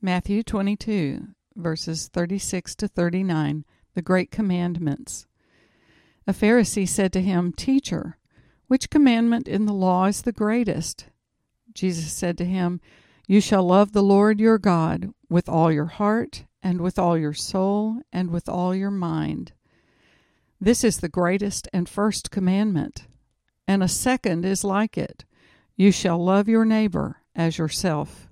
Matthew 22, verses 36 to 39, the Great Commandments. A Pharisee said to him, Teacher, which commandment in the law is the greatest? Jesus said to him, You shall love the Lord your God with all your heart, and with all your soul, and with all your mind. This is the greatest and first commandment. And a second is like it You shall love your neighbor as yourself.